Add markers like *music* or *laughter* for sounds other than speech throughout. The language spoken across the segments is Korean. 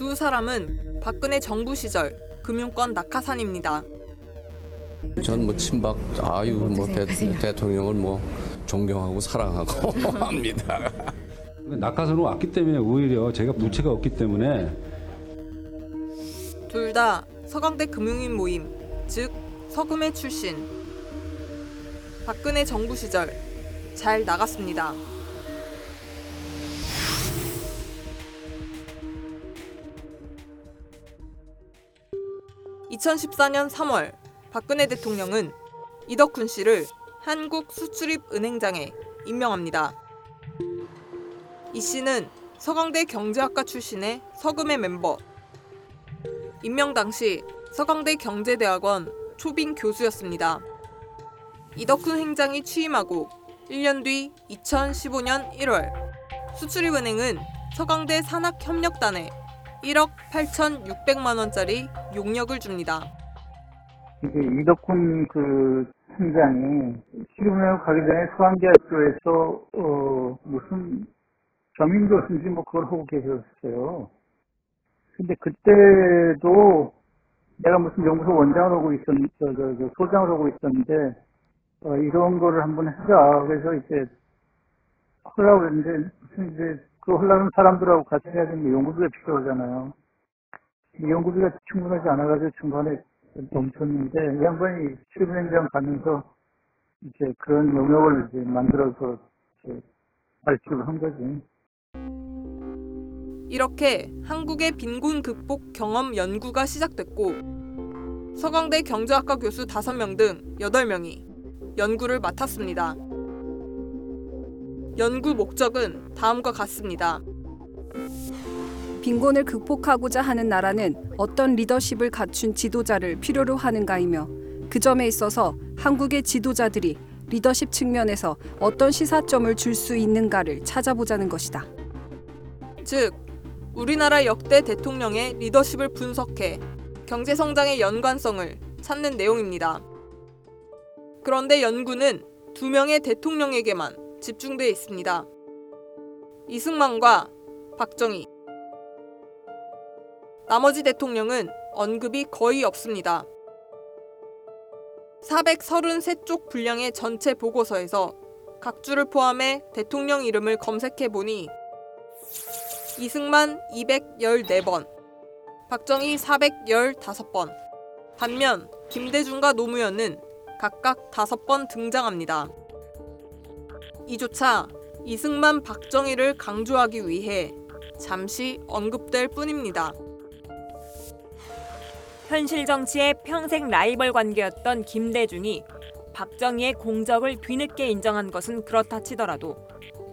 두 사람은 박근혜 정부 시절 금융권 낙하산입니다. 전 뭐 친박 아유 뭐 대, 대통령을 뭐 존경하고 사랑하고 *laughs* 합니다. 낙하산으로 왔기 때문에 오히려 제가 부채가 없기 때문에 둘 다 서강대 금융인 모임, 즉 서금의 출신. 박근혜 정부 시절 잘 나갔습니다. (2014년 3월) 박근혜 대통령은 이덕훈 씨를 한국 수출입은행장에 임명합니다. 이 씨는 서강대 경제학과 출신의 서금의 멤버. 임명 당시 서강대 경제대학원 초빙 교수였습니다. 이덕훈 행장이 취임하고 1년 뒤 2015년 1월 수출입은행은 서강대 산학협력단에 1억 8,600만 원짜리 용역을 줍니다. 이제 이덕훈 그 팀장이 실험을 가기 전에 수강대학교에서 어 무슨 겸임 교수인지 뭐 그걸 하고 계셨어요. 근데 그때도 내가 무슨 연구소 원장을 하고 있었, 저, 저, 저 소장을 하고 있었는데 어, 이런 거를 한번 해라. 그래서 이제 하려고 무슨 이제 그 하려는 사람들하고 같이 해야 되는 연구비가 필요하잖아요. 이 연구비가 충분하지 않아가지고 중간에 이 양반이 출입은행장 가면서 이제 그런 영역을 이제 만들어서 이제 발표를 한 거지. 이렇게 한국의 빈곤 극복 경험 연구가 시작됐고 서강대 경제학과 교수 5명 등 8명이 연구를 맡았습니다. 연구 목적은 다음과 같습니다. 빈곤을 극복하고자 하는 나라는 어떤 리더십을 갖춘 지도자를 필요로 하는가이며 그 점에 있어서 한국의 지도자들이 리더십 측면에서 어떤 시사점을 줄 수 있는가를 찾아보자는 것이다. 즉, 우리나라 역대 대통령의 리더십을 분석해 경제 성장의 연관성을 찾는 내용입니다. 그런데 연구는 두 명의 대통령에게만 집중돼 있습니다. 이승만과 박정희. 나머지 대통령은 언급이 거의 없습니다. 433쪽 분량의 전체 보고서에서 각주를 포함해 대통령 이름을 검색해 보니 이승만 214번, 박정희 415번, 반면 김대중과 노무현은 각각 5번 등장합니다. 이조차 이승만, 박정희를 강조하기 위해 잠시 언급될 뿐입니다. 현실 정치의 평생 라이벌 관계였던 김대중이 박정희의 공적을 뒤늦게 인정한 것은 그렇다 치더라도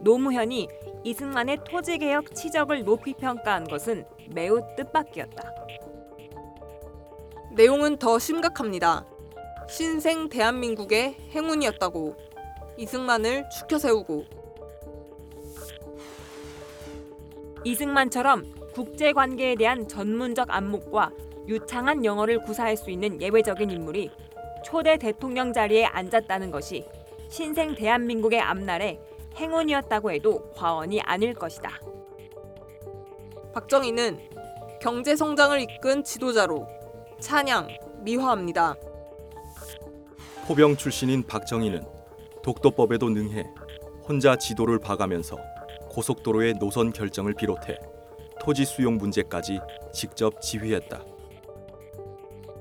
노무현이 이승만의 토지개혁 치적을 높이 평가한 것은 매우 뜻밖이었다. 내용은 더 심각합니다. 신생 대한민국의 행운이었다고 이승만을 추켜 세우고 이승만처럼 국제 관계에 대한 전문적 안목과 유창한 영어를 구사할 수 있는 예외적인 인물이 초대 대통령 자리에 앉았다는 것이 신생 대한민국의 앞날에 행운이었다고 해도 과언이 아닐 것이다. 박정희는 경제 성장을 이끈 지도자로 찬양, 미화합니다. 포병 출신인 박정희는 독도법에도 능해 혼자 지도를 봐가면서 고속도로의 노선 결정을 비롯해 토지 수용 문제까지 직접 지휘했다.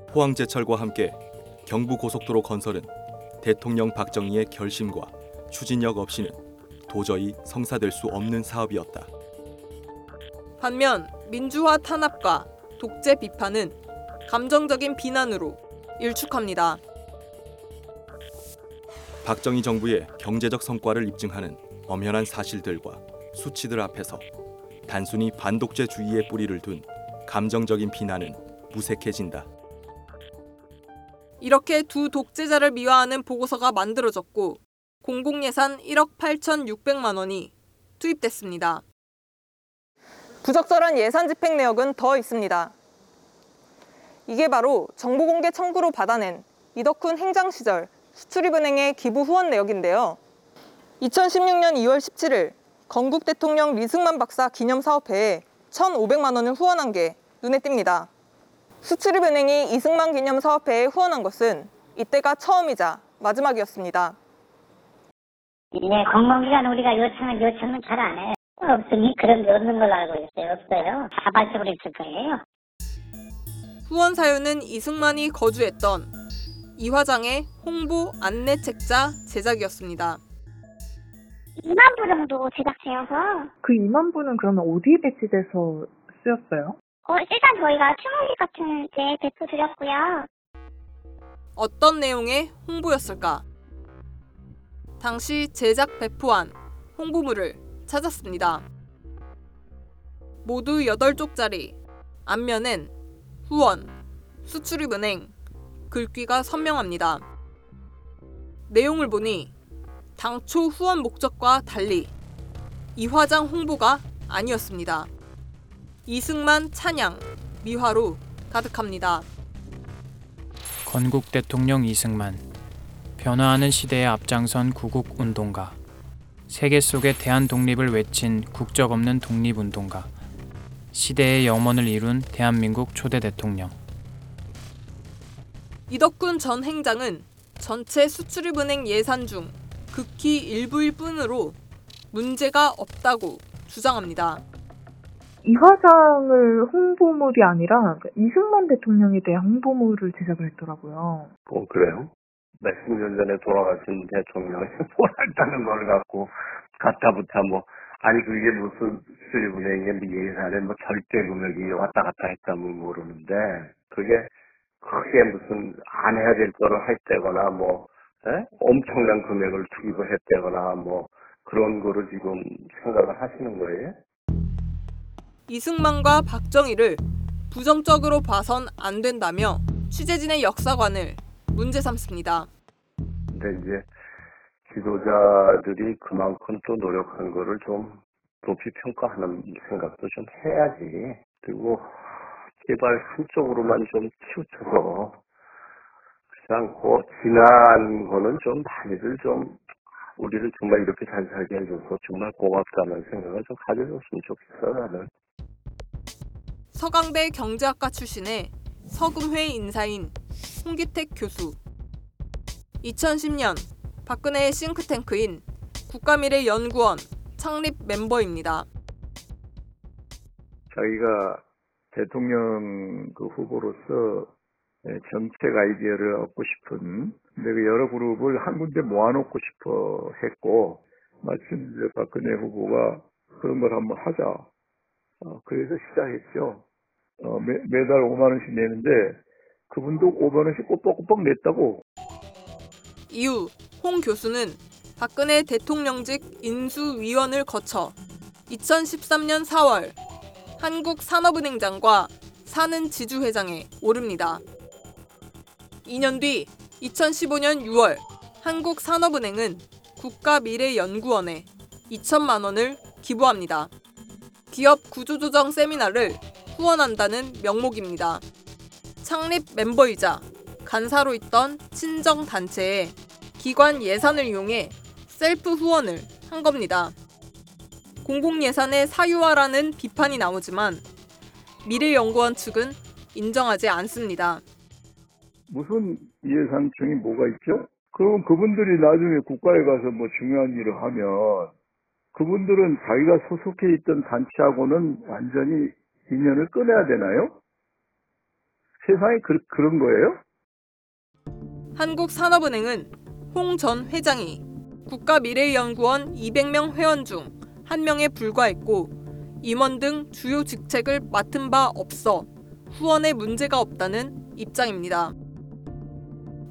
포항제철과 함께 경부고속도로 건설은 대통령 박정희의 결심과 추진력 없이는 도저히 성사될 수 없는 사업이었다. 반면 민주화 탄압과 독재 비판은 감정적인 비난으로 일축합니다. 박정희 정부의 경제적 성과를 입증하는 엄연한 사실들과 수치들 앞에서 단순히 반독재주의의 뿌리를 둔 감정적인 비난은 무색해진다. 이렇게 두 독재자를 미화하는 보고서가 만들어졌고 공공예산 1억 8,600만 원이 투입됐습니다. 부적절한 예산 집행 내역은 더 있습니다. 이게 바로 정보공개 청구로 받아낸 이덕훈 행장 시절 수출입은행의 기부 후원 내역인데요. 2016년 2월 17일 건국 대통령 리승만 박사 기념사업회에 1,500만 원을 후원한 게 눈에 띕니다. 수출입은행이 이승만 기념 사업회에 후원한 것은 이때가 처음이자 마지막이었습니다. 예, 공공기관 우리가 요청은 요청은 잘 안 해요. 없으니 그런 게 없는 걸로 알고 있어요. 없어요. 자발적으로 있을 거예요. 후원 사유는 이승만이 거주했던 이 화장의 홍보 안내 책자 제작이었습니다. 2만 부 정도 제작되어서 그 2만 부는 그러면 어디에 배치돼서 쓰였어요? 어, 일단 저희가 추모기 같은 데 배포 드렸고요. 어떤 내용의 홍보였을까? 당시 제작 배포한 홍보물을 찾았습니다. 모두 8쪽짜리, 앞면엔 후원, 수출입은행, 글귀가 선명합니다. 내용을 보니 당초 후원 목적과 달리 이 화장 홍보가 아니었습니다. 이승만 찬양, 미화로 가득합니다. 건국 대통령 이승만 변화하는 시대에 앞장선 구국 운동가 세계 속의 대한 독립을 외친 국적 없는 독립 운동가 시대의 염원을 이룬 대한민국 초대 대통령 이덕훈 전 행장은 전체 수출입은행 예산 중 극히 일부일 뿐으로 문제가 없다고 주장합니다. 이 화장을 홍보물이 아니라 그 이승만 대통령에 대한 홍보물을 제작을 했더라고요. 뭐 그래요? 몇십 년 전에 돌아가신 대통령이 *laughs* 뭘 했다는 걸 갖고 가타부타 뭐 아니 그게 무슨 수리은행의 뭐 예산에 뭐 절대 금액이 왔다 갔다 했다면 모르는데 그게 크게 무슨 안 해야 될 거를 했다거나 뭐 에? 엄청난 금액을 투입을 했다거나 뭐 그런 거를 지금 생각을 하시는 거예요? 이승만과 박정희를 부정적으로 봐선 안 된다며 취재진의 역사관을 문제 삼습니다. 근데 이제 지도자들이 그만큼 또 노력한 거를 좀 높이 평가하는 생각도 좀 해야지. 그리고 제발 한쪽으로만 좀 치우쳐서 그렇지 않고 지난 거는 좀 많이들 좀 우리를 정말 이렇게 잘 살게 해줘서 정말 고맙다는 생각을 좀 가져줬으면 좋겠어 나는. 서강대 경제학과 출신의 서금회 인사인 홍기택 교수. 2010년 박근혜의 싱크탱크인 국가미래 연구원 창립 멤버입니다. 자기가 대통령 그 후보로서 예, 정책 아이디어를 얻고 싶은 근데 그 여러 그룹을 한 군데 모아놓고 싶어 했고 마침 박근혜 후보가 그런 걸 한번 하자 어, 그래서 시작했죠 어, 매, 매달 5만 원씩 내는데 그분도 5만 원씩 꼬박꼬박 냈다고 이후 홍 교수는 박근혜 대통령직 인수위원을 거쳐 2013년 4월 한국산업은행장과 사는 지주회장에 오릅니다. 2년 뒤 2015년 6월 한국산업은행은 국가미래연구원에 2천만 원을 기부합니다. 기업 구조조정 세미나를 후원한다는 명목입니다. 창립 멤버이자 간사로 있던 친정 단체에 기관 예산을 이용해 셀프 후원을 한 겁니다. 공공 예산의 사유화라는 비판이 나오지만 미래연구원 측은 인정하지 않습니다. 무슨 예산청이 뭐가 있죠? 그럼 그분들이 나중에 국가에 가서 뭐 중요한 일을 하면 그분들은 자기가 소속해 있던 단체하고는 완전히 인연을 끊어야 되나요? 세상이 그, 그런 거예요? 한국산업은행은 홍 전 회장이 국가미래연구원 200명 회원 중한 명에 불과했고 임원 등 주요 직책을 맡은 바 없어 후원에 문제가 없다는 입장입니다.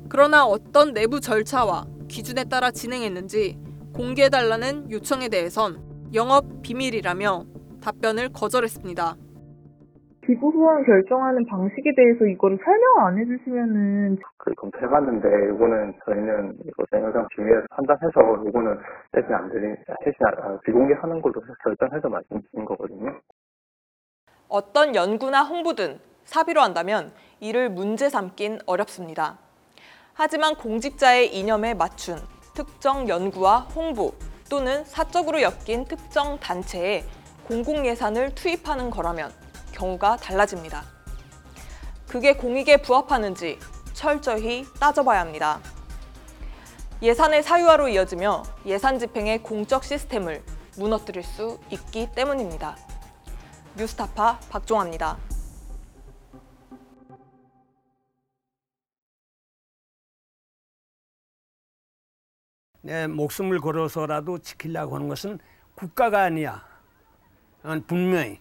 그러나 어떤 내부 절차와 기준에 따라 진행했는지 공개해달라는 요청에 대해선 영업 비밀이라며 답변을 거절했습니다. 기부 후원 결정하는 방식에 대해서 이거를 설명 안 해주시면은 그 검토해봤는데 이거는 저희는 이거 영상 비밀 판단해서 이거는 대신 안 드리 대신 아, 비공개하는 걸로 해서 결정해서 말씀드린 거거든요. 어떤 연구나 홍보든 사비로 한다면 이를 문제 삼긴 어렵습니다. 하지만 공직자의 이념에 맞춘 특정 연구와 홍보 또는 사적으로 엮인 특정 단체에 공공예산을 투입하는 거라면 경우가 달라집니다. 그게 공익에 부합하는지 철저히 따져봐야 합니다. 예산의 사유화로 이어지며 예산 집행의 공적 시스템을 무너뜨릴 수 있기 때문입니다. 뉴스타파 박종아입니다. 내 목숨을 걸어서라도 지키려고 하는 것은 국가가 아니야. 난 분명히